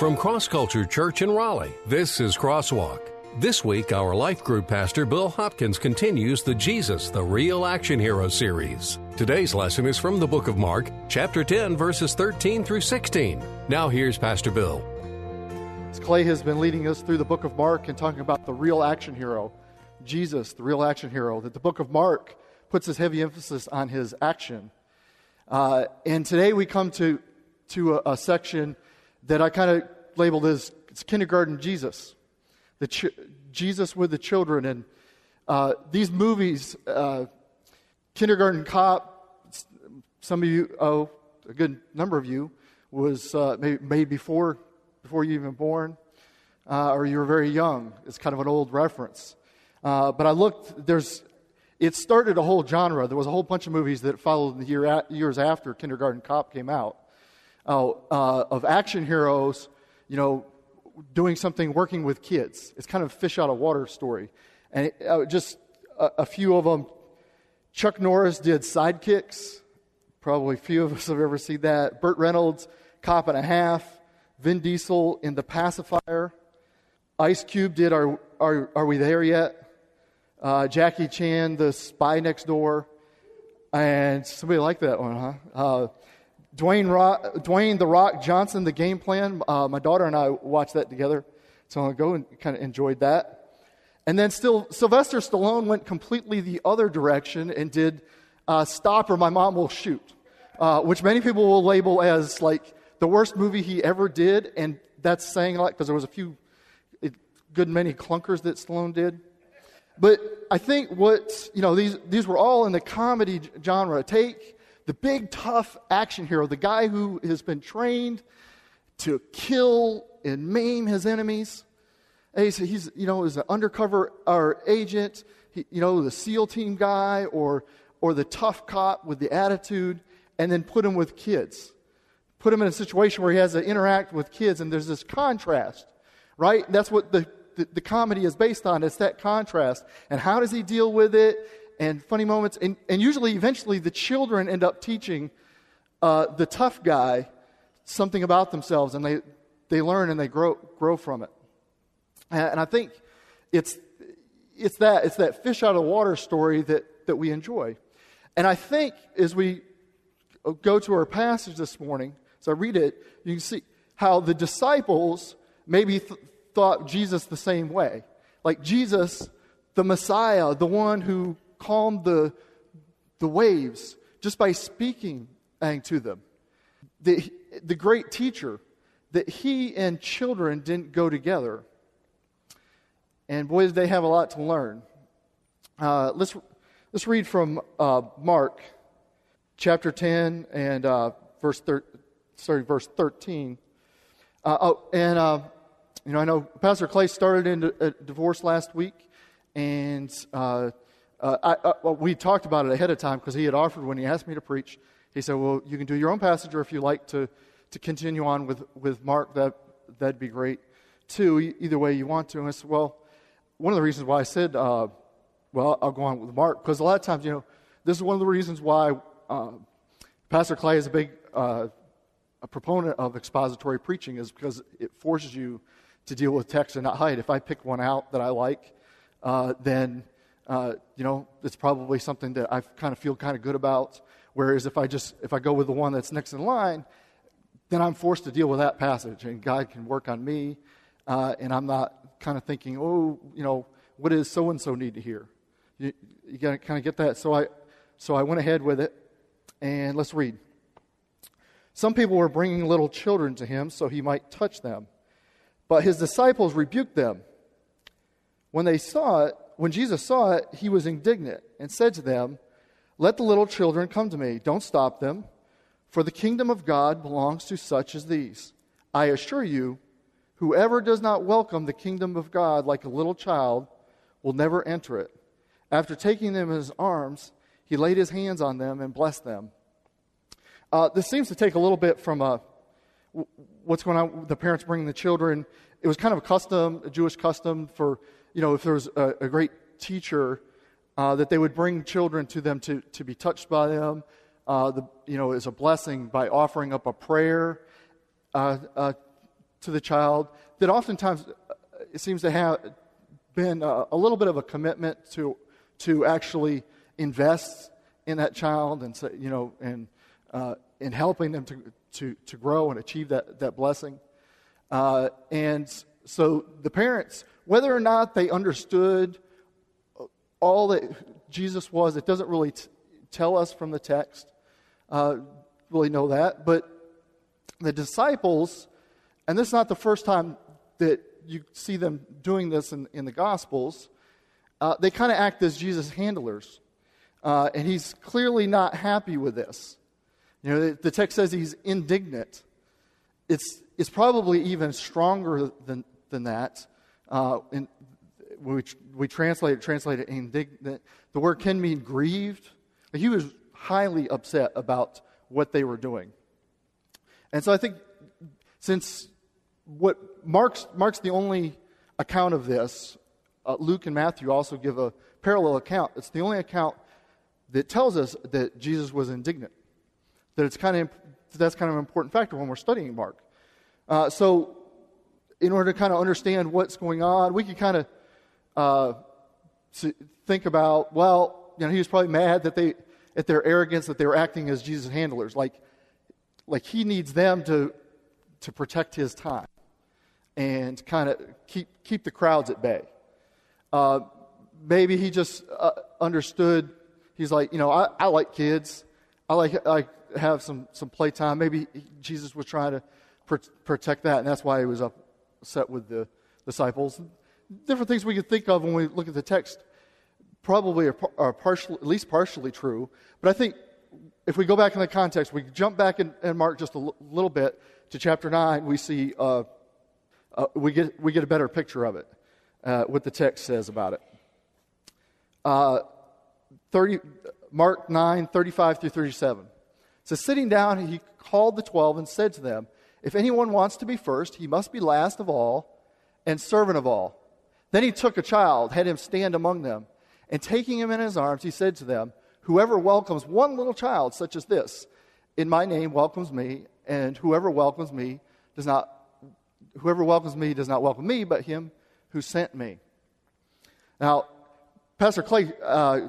From Cross Culture Church in Raleigh, this is Crosswalk. This week, our life group pastor Bill Hopkins continues the Jesus, the Real Action Hero series. Today's lesson is from the book of Mark, chapter 10, verses 13 through 16. Now, here's Pastor Bill. Clay has been leading us through the book of Mark and talking about the real action hero, Jesus, the real action hero, that the book of Mark puts this heavy emphasis on his action. Uh, and today we come to, to a, a section that I kind of labeled as it's kindergarten Jesus, the ch- Jesus with the children. And uh, these movies, uh, Kindergarten Cop, some of you, oh, a good number of you, was uh, made, before before you even born, uh, or you were very young. It's kind of an old reference. Uh, but I looked. There's it started a whole genre. There was a whole bunch of movies that followed the year, years after Kindergarten Cop came out uh, uh, of action heroes, you know, doing something working with kids. It's kind of fish out of water story. And it, uh, just a, a, few of them. Chuck Norris did Sidekicks. Probably few of us have ever seen that. Burt Reynolds, Cop and a Half. Vin Diesel in The Pacifier. Ice Cube did Are, Are, Are We There Yet? Uh, Jackie Chan, The Spy Next Door. And somebody liked that one, huh? Uh, Dwayne, Rock, Dwayne the Rock Johnson, the game plan. Uh, my daughter and I watched that together, so I go and kind of enjoyed that. And then still, Sylvester Stallone went completely the other direction and did uh, Stop or My Mom Will Shoot, uh, which many people will label as like the worst movie he ever did, and that's saying a lot because there was a few it, good many clunkers that Stallone did. But I think what you know these these were all in the comedy genre. Take the big, tough action hero, the guy who has been trained to kill and maim his enemies. He's, he's you know, is an undercover or agent, he, you know, the SEAL team guy or, or the tough cop with the attitude, and then put him with kids. Put him in a situation where he has to interact with kids, and there's this contrast, right? That's what the, the, the comedy is based on. It's that contrast. And how does he deal with it? And funny moments. And, and usually, eventually, the children end up teaching uh, the tough guy something about themselves, and they, they learn and they grow, grow from it. And, and I think it's, it's, that, it's that fish out of water story that, that we enjoy. And I think as we go to our passage this morning, as I read it, you can see how the disciples maybe th- thought Jesus the same way. Like Jesus, the Messiah, the one who calmed the, the waves just by speaking to them. The, the great teacher, that he and children didn't go together. And boy, did they have a lot to learn. Uh, let's, let's read from uh, Mark chapter 10 and uh, verse, thir- sorry, verse 13. Uh, oh, and, uh, you know, I know Pastor Clay started in a divorce last week, and uh, I, uh, we talked about it ahead of time because he had offered when he asked me to preach. He said, "Well, you can do your own passage, or if you like to to continue on with with Mark, that that'd be great too. Either way you want to." And I said, "Well, one of the reasons why I said, uh, well, I'll go on with Mark because a lot of times, you know, this is one of the reasons why uh, Pastor Clay is a big uh, a proponent of expository preaching is because it forces you to deal with text and not hide. If I pick one out that I like, uh, then uh, you know, it's probably something that I kind of feel kind of good about. Whereas if I just if I go with the one that's next in line, then I'm forced to deal with that passage, and God can work on me, uh, and I'm not kind of thinking, oh, you know, what does so and so need to hear? You, you got to kind of get that. So I so I went ahead with it, and let's read. Some people were bringing little children to him so he might touch them, but his disciples rebuked them. When they saw it, when Jesus saw it, he was indignant and said to them, Let the little children come to me. Don't stop them, for the kingdom of God belongs to such as these. I assure you, whoever does not welcome the kingdom of God like a little child will never enter it. After taking them in his arms, he laid his hands on them and blessed them. Uh, this seems to take a little bit from a, uh, what's going on, the parents bringing the children. It was kind of a custom, a Jewish custom for you know, if there was a, a great teacher, uh, that they would bring children to them to, to be touched by them, uh, the, you know, as a blessing by offering up a prayer uh, uh to the child that oftentimes uh, it seems to have been a, a little bit of a commitment to, to actually invest in that child and, you know, and uh, in helping them to, to, to grow and achieve that, that blessing. And so the parents, whether or not they understood all that Jesus was, it doesn't really t- tell us from the text, uh, really know that. But the disciples, and this is not the first time that you see them doing this in, in the Gospels, uh, they kind of act as Jesus' handlers. Uh, and he's clearly not happy with this. You know, the, the text says he's indignant. It's, it's probably even stronger than, than that. Uh, in, we, we translate it, translate it indignant. The word can mean grieved. He was highly upset about what they were doing. And so I think since what Mark's, Mark's the only account of this, uh, Luke and Matthew also give a parallel account. It's the only account that tells us that Jesus was indignant. That it's kind of that's kind of an important factor when we're studying Mark. Uh, so, in order to kind of understand what's going on, we can kind of uh, think about well, you know, he was probably mad that they at their arrogance that they were acting as Jesus' handlers, like like he needs them to to protect his time and kind of keep keep the crowds at bay. Uh, maybe he just uh, understood he's like, you know, I, I like kids. I like I have some some playtime. Maybe Jesus was trying to pr- protect that, and that's why he was upset with the disciples. Different things we could think of when we look at the text probably are, are partially, at least partially true. But I think if we go back in the context, we jump back in, in Mark just a l- little bit to chapter nine. We see uh, uh, we get we get a better picture of it. Uh, what the text says about it. Uh, 30, Mark 9, 35 through 37. So sitting down, he called the twelve and said to them, If anyone wants to be first, he must be last of all and servant of all. Then he took a child, had him stand among them, and taking him in his arms, he said to them, Whoever welcomes one little child such as this, in my name welcomes me, and whoever welcomes me does not whoever welcomes me does not welcome me, but him who sent me. Now, Pastor Clay uh,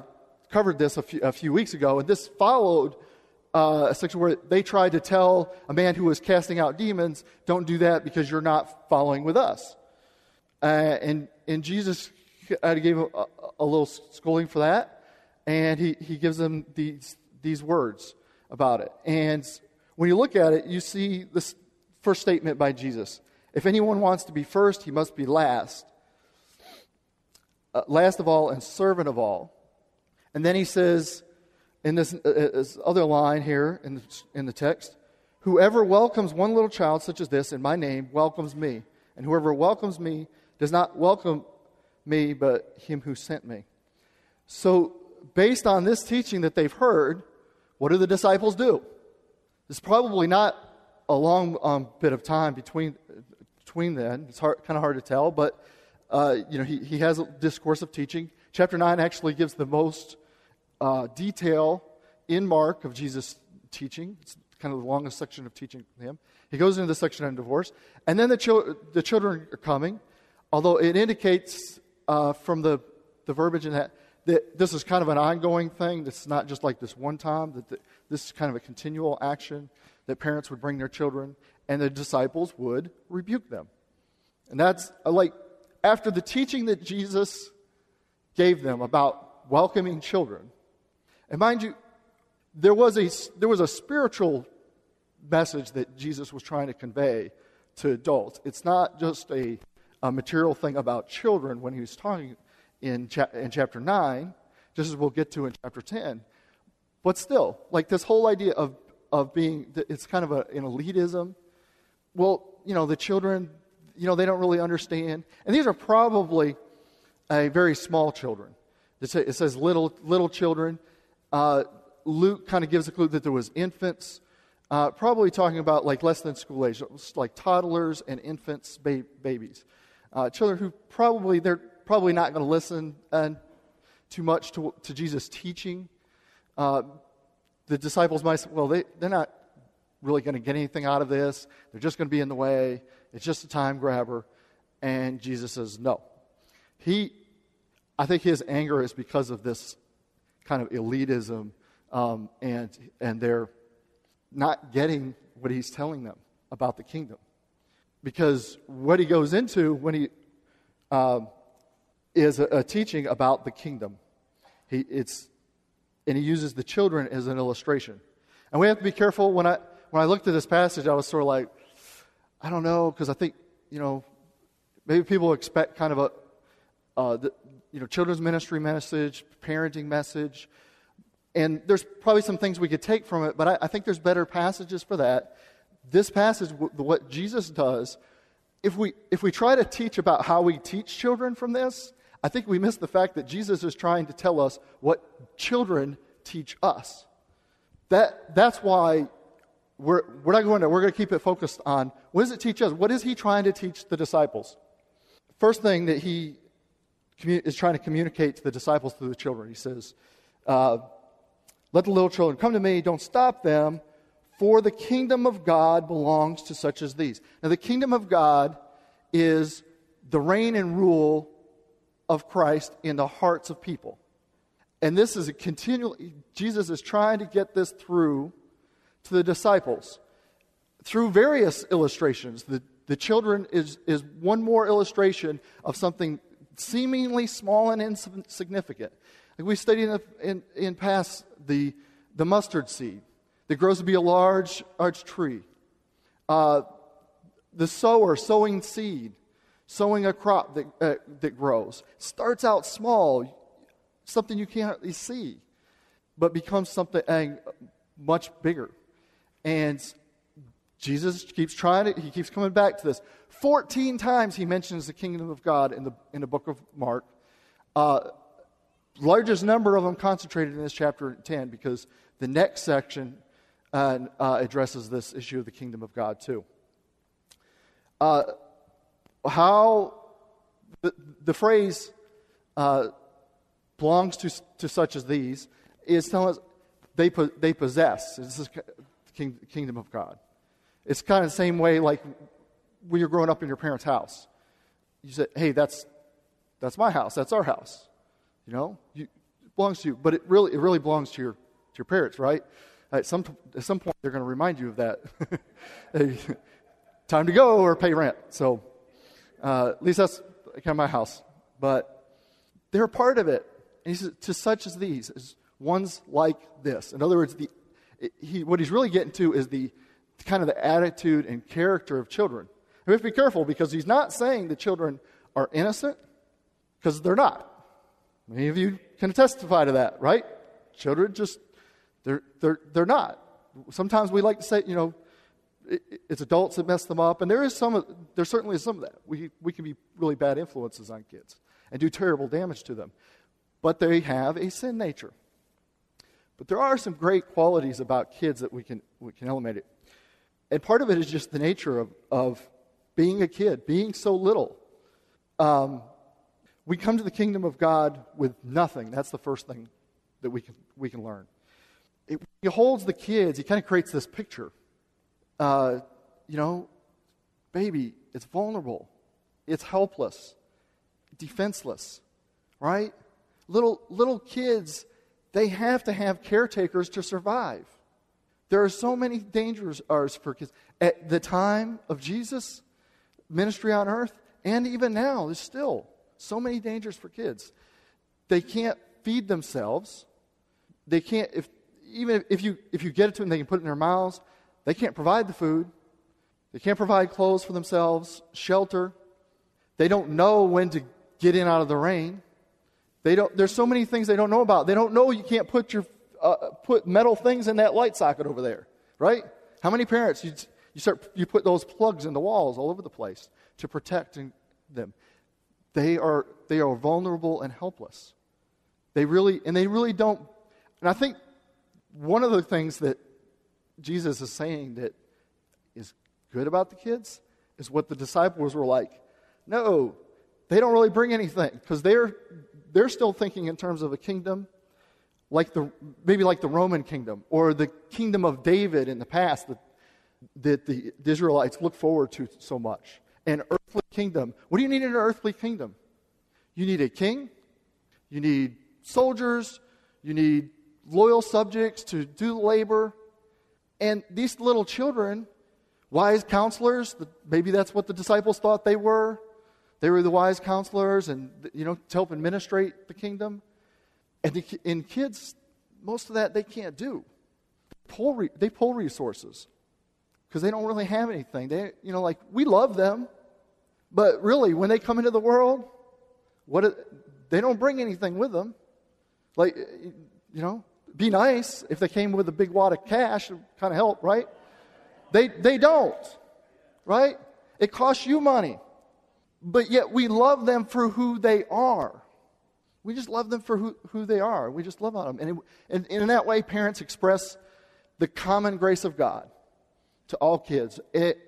covered this a few, a few weeks ago, and this followed uh, a section where they tried to tell a man who was casting out demons, don't do that because you're not following with us. Uh, and, and Jesus uh, gave a, a, a, little schooling for that, and he, he gives them these, these words about it. And when you look at it, you see this first statement by Jesus If anyone wants to be first, he must be last. Uh, last of all and servant of all. And then he says, in this, uh, uh, this other line here in the, in the text, whoever welcomes one little child such as this in my name welcomes me. And whoever welcomes me does not welcome me, but him who sent me. So, based on this teaching that they've heard, what do the disciples do? It's probably not a long um, bit of time between, between then. It's hard, kind of hard to tell, but uh, you know, he, he has a discourse of teaching. Chapter 9 actually gives the most uh, detail in Mark of Jesus' teaching. It's kind of the longest section of teaching him. He goes into the section on divorce. And then the, chil- the children are coming, although it indicates uh, from the, the verbiage in that that this is kind of an ongoing thing. Is not just like this one time, that the, this is kind of a continual action that parents would bring their children and the disciples would rebuke them. And that's uh, like after the teaching that Jesus gave them about welcoming children, and mind you, there was a, there was a spiritual message that Jesus was trying to convey to adults. It's not just a, a material thing about children when he was talking in, cha- in chapter 9, just as we'll get to in chapter 10. But still, like this whole idea of, of being, it's kind of a, an elitism. Well, you know, the children, you know, they don't really understand. And these are probably a very small children. It says little, little children. Uh, Luke kind of gives a clue that there was infants, uh, probably talking about like less than school age, like toddlers and infants, ba- babies, uh, children who probably they're probably not going to listen uh, too much to, to Jesus' teaching. Uh, the disciples might say, well, they, they're not really going to get anything out of this. They're just going to be in the way. It's just a time grabber. And Jesus says, no. He, I think his anger is because of this kind of elitism um, and, and they're not getting what he's telling them about the kingdom. Because what he goes into when he uh, is a, a, teaching about the kingdom, he, it's, and he uses the children as an illustration. And we have to be careful. When I, when I looked at this passage, I was sort of like, I don't know, because I think, you know, maybe people expect kind of a, uh, the, you know, children's ministry message, parenting message. And there's probably some things we could take from it, but I, I think there's better passages for that. This passage, what Jesus does, if we, if we try to teach about how we teach children from this, I think we miss the fact that Jesus is trying to tell us what children teach us. That, that's why we're, we're not going to, we're going to keep it focused on what does it teach us? What is he trying to teach the disciples? First thing that he is trying to communicate to the disciples through the children, he says, uh, let the little children come to me, don't stop them, for the kingdom of God belongs to such as these. Now, the kingdom of God is the reign and rule of Christ in the hearts of people. And this is a continual, Jesus is trying to get this through to the disciples through various illustrations. The, the children is, is one more illustration of something seemingly small and insignificant. Like we studied in, in, in past the, the mustard seed that grows to be a large, large tree. Uh, the sower sowing seed, sowing a crop that, uh, that grows, starts out small, something you can't really see, but becomes something uh, much bigger. And Jesus keeps trying it, he keeps coming back to this. 14 times he mentions the kingdom of God in the, in the book of Mark. Uh, largest number of them concentrated in this chapter 10 because the next section uh, uh, addresses this issue of the kingdom of God too. Uh, how the, the phrase uh, belongs to, to such as these is telling us they, they possess. This is the kingdom of God. It's kind of the same way like when you're growing up in your parents' house. You say, hey, that's, that's my house. That's our house. You know, you, it belongs to you, but it really, it really belongs to your, to your parents, right? At some, at some point, they're going to remind you of that. time to go or pay rent. So, uh, at least that's kind of my house. But they're a part of it. And he says, to such as these, as ones like this. In other words, the, he, what he's really getting to is the kind of the attitude and character of children. We have to be careful because he's not saying the children are innocent, because they're not. Many of you can testify to that, right? Children just, they're, they're, they're not. Sometimes we like to say, you know, it, it's adults that mess them up, and there is some, there certainly is some of that. We, we can be really bad influences on kids and do terrible damage to them. But they have a sin nature. But there are some great qualities about kids that we can, we can eliminate. And part of it is just the nature of, of being a kid, being so little. Um, we come to the kingdom of God with nothing. That's the first thing that we can, we can learn. It, he holds the kids, he kind of creates this picture. Uh, you know, baby, it's vulnerable, it's helpless, defenseless, right? Little, little kids, they have to have caretakers to survive. There are so many dangers for kids. At the time of Jesus' ministry on earth, and even now, there's still so many dangers for kids. They can't feed themselves. They can't, if, even if you, if you get it to them, they can put it in their mouths. They can't provide the food. They can't provide clothes for themselves, shelter. They don't know when to get in out of the rain. They don't, there's so many things they don't know about. They don't know you can't put, your, uh, put metal things in that light socket over there, right? How many parents, you, you, start, you put those plugs in the walls all over the place to protect them. They are, they are vulnerable and helpless. They really, and they really don't. And I think one of the things that Jesus is saying that is good about the kids is what the disciples were like. No, they don't really bring anything because they're, they're still thinking in terms of a kingdom like the, maybe like the Roman kingdom or the kingdom of David in the past, the, that the, Israelites look forward to so much. An earthly kingdom. What do you need in an earthly kingdom? You need a king, you need soldiers, you need loyal subjects to do labor. And these little children, wise counselors, maybe that's what the disciples thought they were. They were the wise counselors and, you know, to help administrate the kingdom. And in kids, most of that they can't do. They pull, re, they pull resources because they don't really have anything. They, you know, like we love them, but really, when they come into the world, what they don't bring anything with them. Like, you know, be nice if they came with a big wad of cash, kind of help, right? They they don't, right? It costs you money, but yet we love them for who they are. We just love them for who, who they are. We just love on them. And, it, and, and in that way, parents express the common grace of God to all kids. It,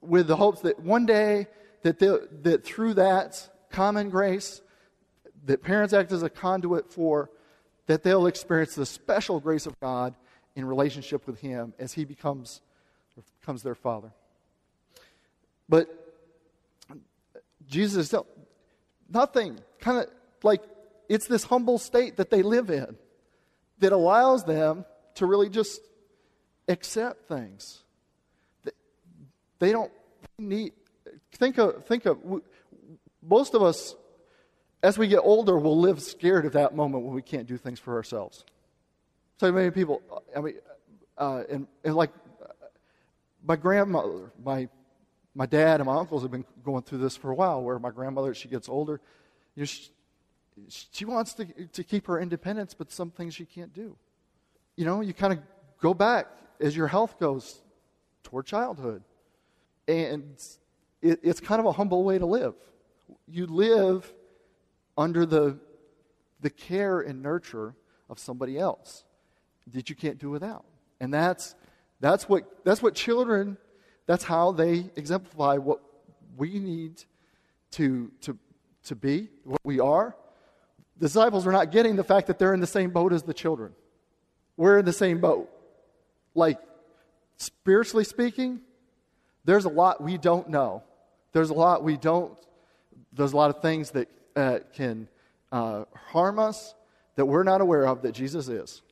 with the hopes that one day that, that through that common grace that parents act as a conduit for that they'll experience the special grace of god in relationship with him as he becomes becomes their father. But jesus nothing kind of like it's this humble state that they live in that allows them to really just accept things. They don't need, think of, think of, most of us, as we get older, will live scared of that moment when we can't do things for ourselves. So many people, I mean, uh, and, and like my grandmother, my, my dad, and my uncles have been going through this for a while, where my grandmother, she gets older, you know, she, she wants to, to keep her independence, but some things she can't do. You know, you kind of go back as your health goes toward childhood. And it, it's kind of a humble way to live. You live under the, the care and nurture of somebody else that you can't do without. And that's, that's, what, that's what children, that's how they exemplify what we need to, to, to be, what we are, disciples are not getting the fact that they're in the same boat as the children. We're in the same boat. Like, spiritually speaking, there's a lot we don't know. There's a lot we don't, there's a lot of things that uh, can uh, harm us that we're not aware of that Jesus is.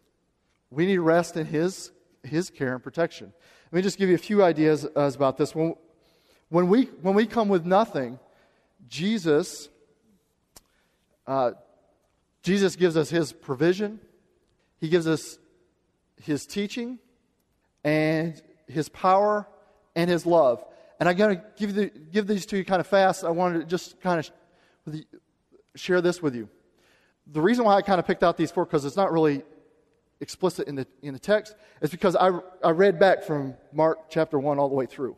We need rest in His, His care and protection. Let me just give you a few ideas uh, about this. When, when, we, when we come with nothing, Jesus uh, Jesus gives us his provision, he gives us his teaching, and his power and his love. And I'm going to give, the, give these to you kind of fast. I wanted to just kind of share this with you. The reason why I kind of picked out these four, because it's not really explicit in the, in the text, is because I, I read back from Mark chapter 1 all the way through.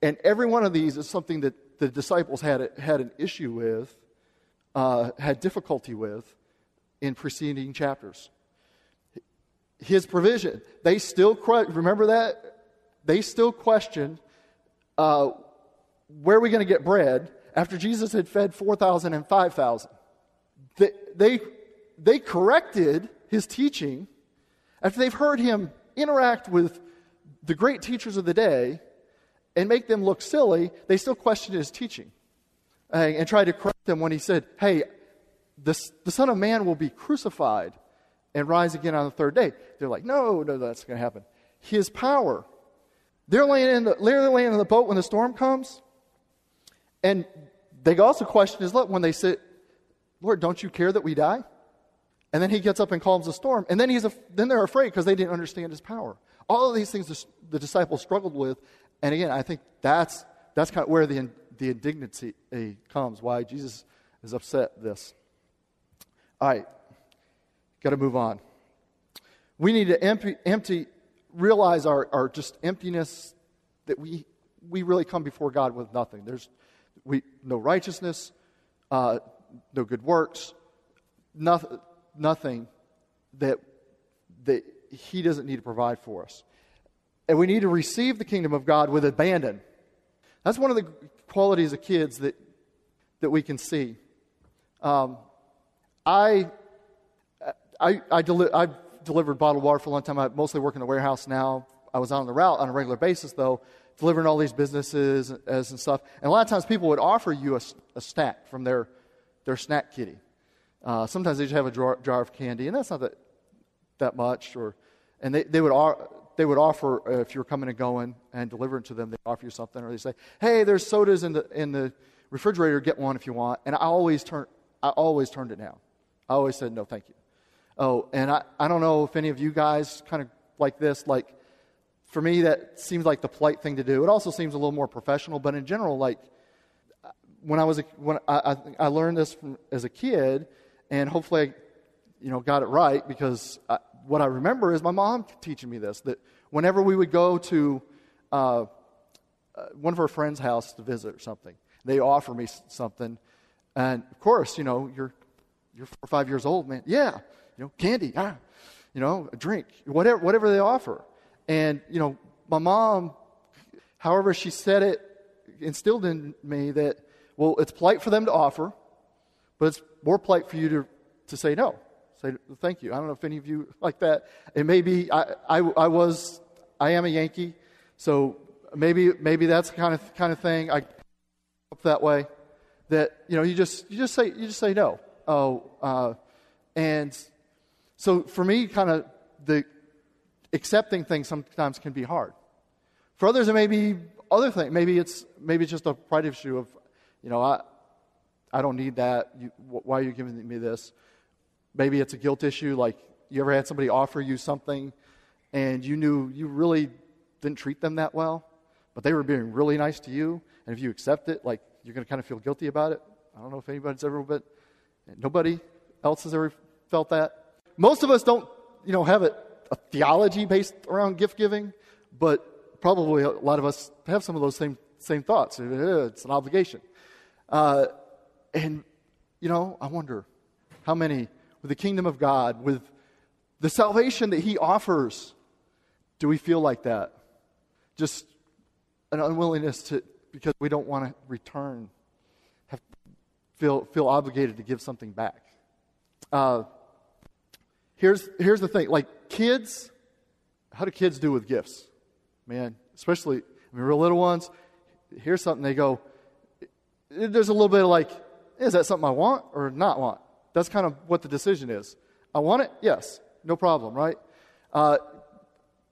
And every one of these is something that the disciples had, had an issue with, uh, had difficulty with in preceding chapters. His provision. They still, remember that? They still questioned uh, where are we going to get bread after Jesus had fed 4,000 and 5,000. They, they, they corrected his teaching after they've heard him interact with the great teachers of the day and make them look silly, they still questioned his teaching and, and tried to correct them when he said, Hey, the, the Son of Man will be crucified and rise again on the third day. They're like, no, no, that's going to happen. His power. They're laying, in the, they're laying in the boat when the storm comes. And they also question his love when they say, Lord, don't you care that we die? And then he gets up and calms the storm. And then, he's a, then they're afraid because they didn't understand his power. All of these things the, the disciples struggled with. And again, I think that's, that's kind of where the, the indignity eh, comes, why Jesus is upset this. All right, got to move on. We need to empty, empty realize our, our just emptiness that we, we really come before God with nothing. There's we, no righteousness, uh, no good works, nothing, nothing that, that He doesn't need to provide for us. And we need to receive the kingdom of God with abandon. That's one of the qualities of kids that, that we can see. Um, I, I, I deli- I've delivered bottled water for a long time. I mostly work in the warehouse now. I was on the route on a regular basis, though, delivering all these businesses and stuff. And a lot of times people would offer you a, a snack from their, their snack kitty. Uh, sometimes they just have a jar, jar, of candy, and that's not that, that much. Or, and they, they, would, they would offer, uh, if you were coming and going and delivering to them, they'd offer you something. Or they say, hey, there's sodas in the, in the refrigerator, get one if you want. And I always, turn, I always turned it down. I always said, no, thank you. Oh, and I, I don't know if any of you guys kind of like this, like, for me, that seems like the polite thing to do. It also seems a little more professional, but in general, like, when I was a, when I, I, I learned this from, as a kid, and hopefully, I, you know, got it right because I, what I remember is my mom teaching me this that whenever we would go to uh, uh, one of her friends' house to visit or something, they offer me something, and of course, you know, you're you're four or five years old, man. Yeah, know, candy, ah, you know, a drink, whatever, whatever they offer. And, you know, my mom, however she said it, instilled in me that, well, it's polite for them to offer, but it's more polite for you to, to say no. Say thank you. I don't know if any of you like that. It may be, I, I, I was, I am a Yankee, so maybe, maybe that's the kind of, kind of thing I up that way that, you know, you just, you just say, you just say no. Oh, uh, and so for me, kind of the accepting things sometimes can be hard. For others, it may be other things. Maybe it's maybe it's just a pride issue of, you know, I I don't need that. You, why are you giving me this? Maybe it's a guilt issue. Like you ever had somebody offer you something, and you knew you really didn't treat them that well, but they were being really nice to you, and if you accept it, like you're going to kind of feel guilty about it. I don't know if anybody's ever, but nobody else has ever felt that. Most of us don't, you know, have a, a theology based around gift giving, but probably a lot of us have some of those same same thoughts. It's an obligation, uh, and you know, I wonder how many with the kingdom of God, with the salvation that He offers, do we feel like that? Just an unwillingness to because we don't want to return, have, feel feel obligated to give something back. Uh, here's, here's the thing like kids, how do kids do with gifts? Man, especially, I mean, real little ones, here's something they go, there's a little bit of like, is that something I want or not want? That's kind of what the decision is. I want it? Yes. No problem, right? Uh,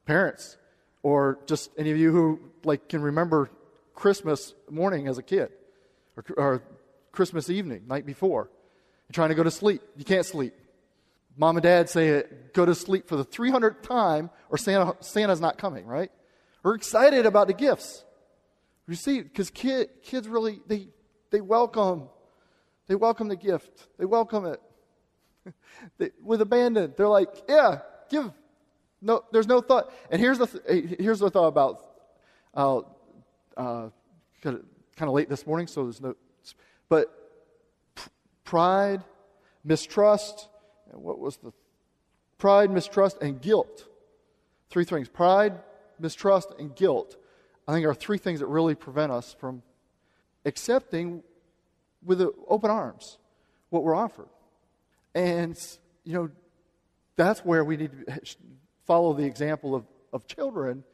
parents, or just any of you who like can remember Christmas morning as a kid, or, or Christmas evening, night before. You're trying to go to sleep. You can't sleep mom and dad say, go to sleep for the 300th time, or Santa, Santa's not coming, right? We're excited about the gifts. You see, because kid, kids really, they, they welcome, they welcome the gift. They welcome it. they, with abandon. They're like, yeah, give. No, there's no thought. And here's the, th- here's the thought about, uh, uh, kind of late this morning, so there's no, but pride, mistrust, and what was the pride, mistrust, and guilt? Three things pride, mistrust, and guilt. I think are three things that really prevent us from accepting with open arms what we're offered. And, you know, that's where we need to follow the example of, of children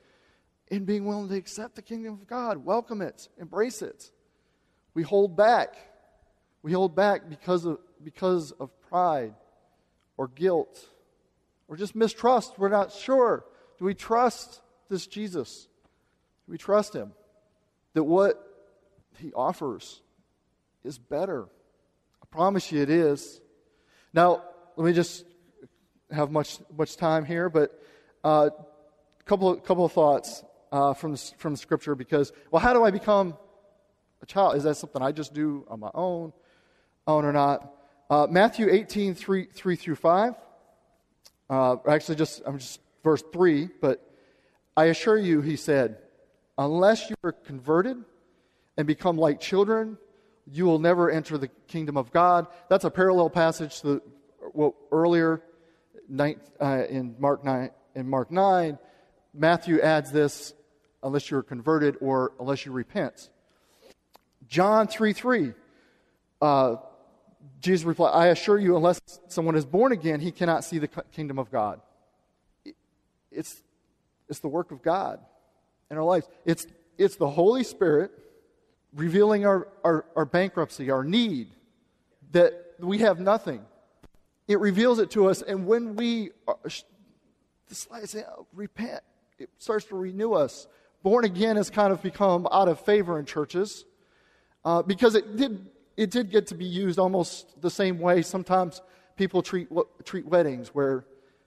in being willing to accept the kingdom of God, welcome it, embrace it. We hold back. We hold back because of, because of pride or guilt or just mistrust. We're not sure. Do we trust this Jesus? Do we trust him? That what he offers is better. I promise you it is. Now, let me just have much much time here, but a uh, couple of, couple of thoughts uh, from from Scripture. Because well, how do I become a child? Is that something I just do on my own, own or not? Uh, Matthew 18, 3, 3 through 5. Uh, actually, just, I'm just verse 3, but I assure you, he said, unless you are converted and become like children, you will never enter the kingdom of God. That's a parallel passage to what earlier uh, in Mark 9. In Mark 9, Matthew adds this unless you're converted or unless you repent. John 3 3. Uh, Jesus replied, I assure you, unless someone is born again, he cannot see the kingdom of God. It's It's the work of God in our lives. It's, it's the Holy Spirit revealing our, our, our bankruptcy, our need, that we have nothing. It reveals it to us, and when we are, this say, oh, repent, it starts to renew us. Born again has kind of become out of favor in churches uh, because it did, it did get to be used almost the same way. Sometimes people treat, treat weddings where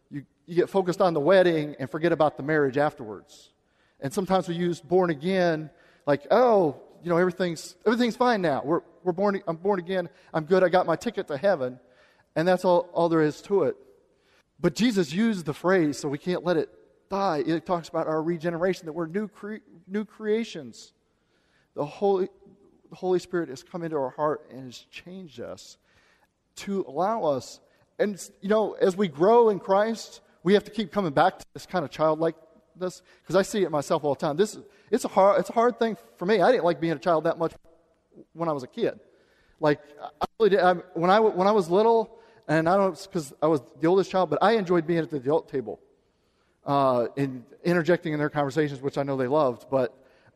you, you get focused on the wedding and forget about the marriage afterwards. And sometimes we use born again like, oh, you know, everything's, everything's fine now. We're, we're born, I'm born again. I'm good. I got my ticket to heaven. And that's all, all there is to it. But Jesus used the phrase, so we can't let it die. It talks about our regeneration, that we're new, cre- new creations. The Holy, the Holy Spirit has come into our heart and has changed us to allow us. And, you know, as we grow in Christ, we have to keep coming back to this kind of childlike this because I see it myself all the time. This it's a hard it's a hard thing for me. I didn't like being a child that much when I was a kid. Like I really did. I, when I when I was little, and I don't because I was the oldest child, but I enjoyed being at the adult table, uh, and interjecting in their conversations, which I know they loved. But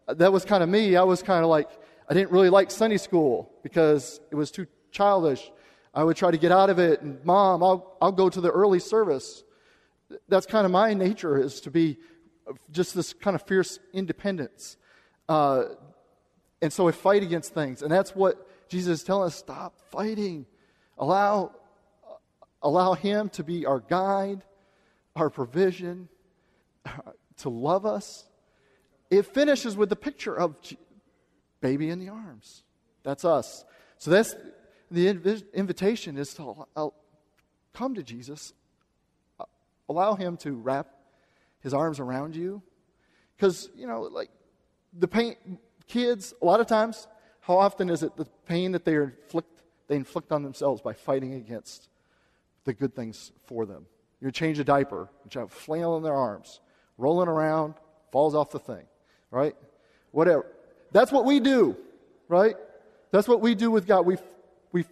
that was kind of me. I was kind of like I didn't really like Sunday school because it was too childish. I would try to get out of it, and mom, I'll I'll go to the early service. That's kind of my nature is to be just this kind of fierce independence. Uh, and so I fight against things. And that's what Jesus is telling us stop fighting. Allow, allow Him to be our guide, our provision, to love us. It finishes with the picture of baby in the arms. That's us. So that's the inv- invitation is to come to Jesus, allow Him to wrap his arms around you. Because, you know, like the pain, kids, a lot of times, how often is it the pain that they inflict, they inflict on themselves by fighting against the good things for them? You change a diaper, you have flail in their arms, rolling around, falls off the thing, right? Whatever. That's what we do, right? That's what we do with God. We, we,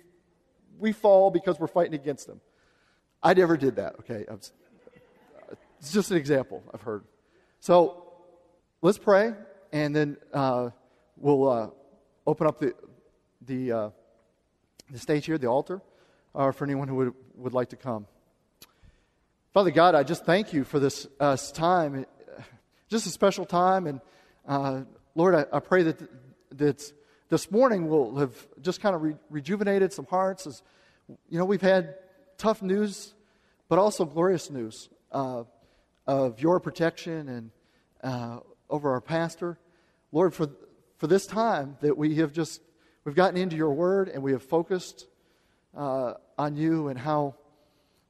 we fall because we're fighting against Him. I never did that, okay? It's just an example I've heard. So let's pray, and then uh, we'll uh, open up the, the, uh, the stage here, the altar, uh, for anyone who would, would like to come. Father God, I just thank you for this uh, time, just a special time. And uh, Lord, I, I, pray that, that this morning will have just kind of re- rejuvenated some hearts. As, you know, we've had tough news, but also glorious news. Uh, of your protection and uh, over our pastor. Lord, for, for this time that we have just, we've gotten into your word and we have focused uh, on you and how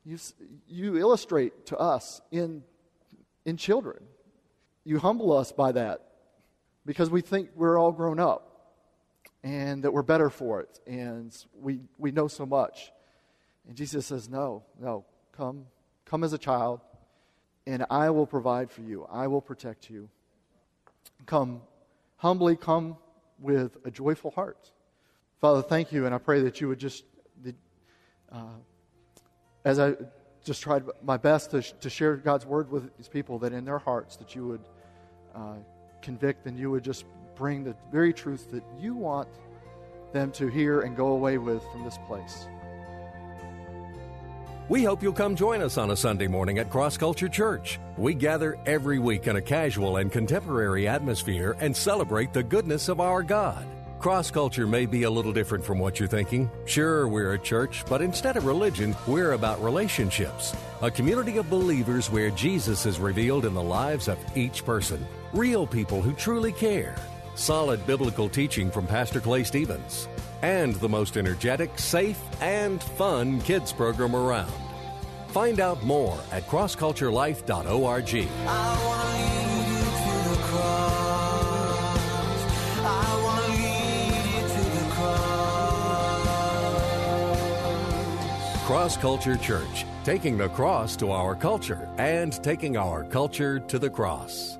you, you illustrate to us in, in children. You humble us by that because we think we're all grown up and that we're better for it and we, we know so much. And Jesus says, No, no, come, come as a child and I will provide for you. I will protect you. Come humbly, come with a joyful heart. Father, thank you, and I pray that you would just, uh, as I just tried my best to, to share God's word with these people, that in their hearts that you would uh, convict and you would just bring the very truth that you want them to hear and go away with from this place. We hope you'll come join us on a Sunday morning at Cross Culture Church. We gather every week in a casual and contemporary atmosphere and celebrate the goodness of our God. Cross culture may be a little different from what you're thinking. Sure, we're a church, but instead of religion, we're about relationships. A community of believers where Jesus is revealed in the lives of each person. Real people who truly care. Solid biblical teaching from Pastor Clay Stevens and the most energetic, safe, and fun kids program around. Find out more at crossculturelife.org. Cross Culture Church, taking the cross to our culture and taking our culture to the cross.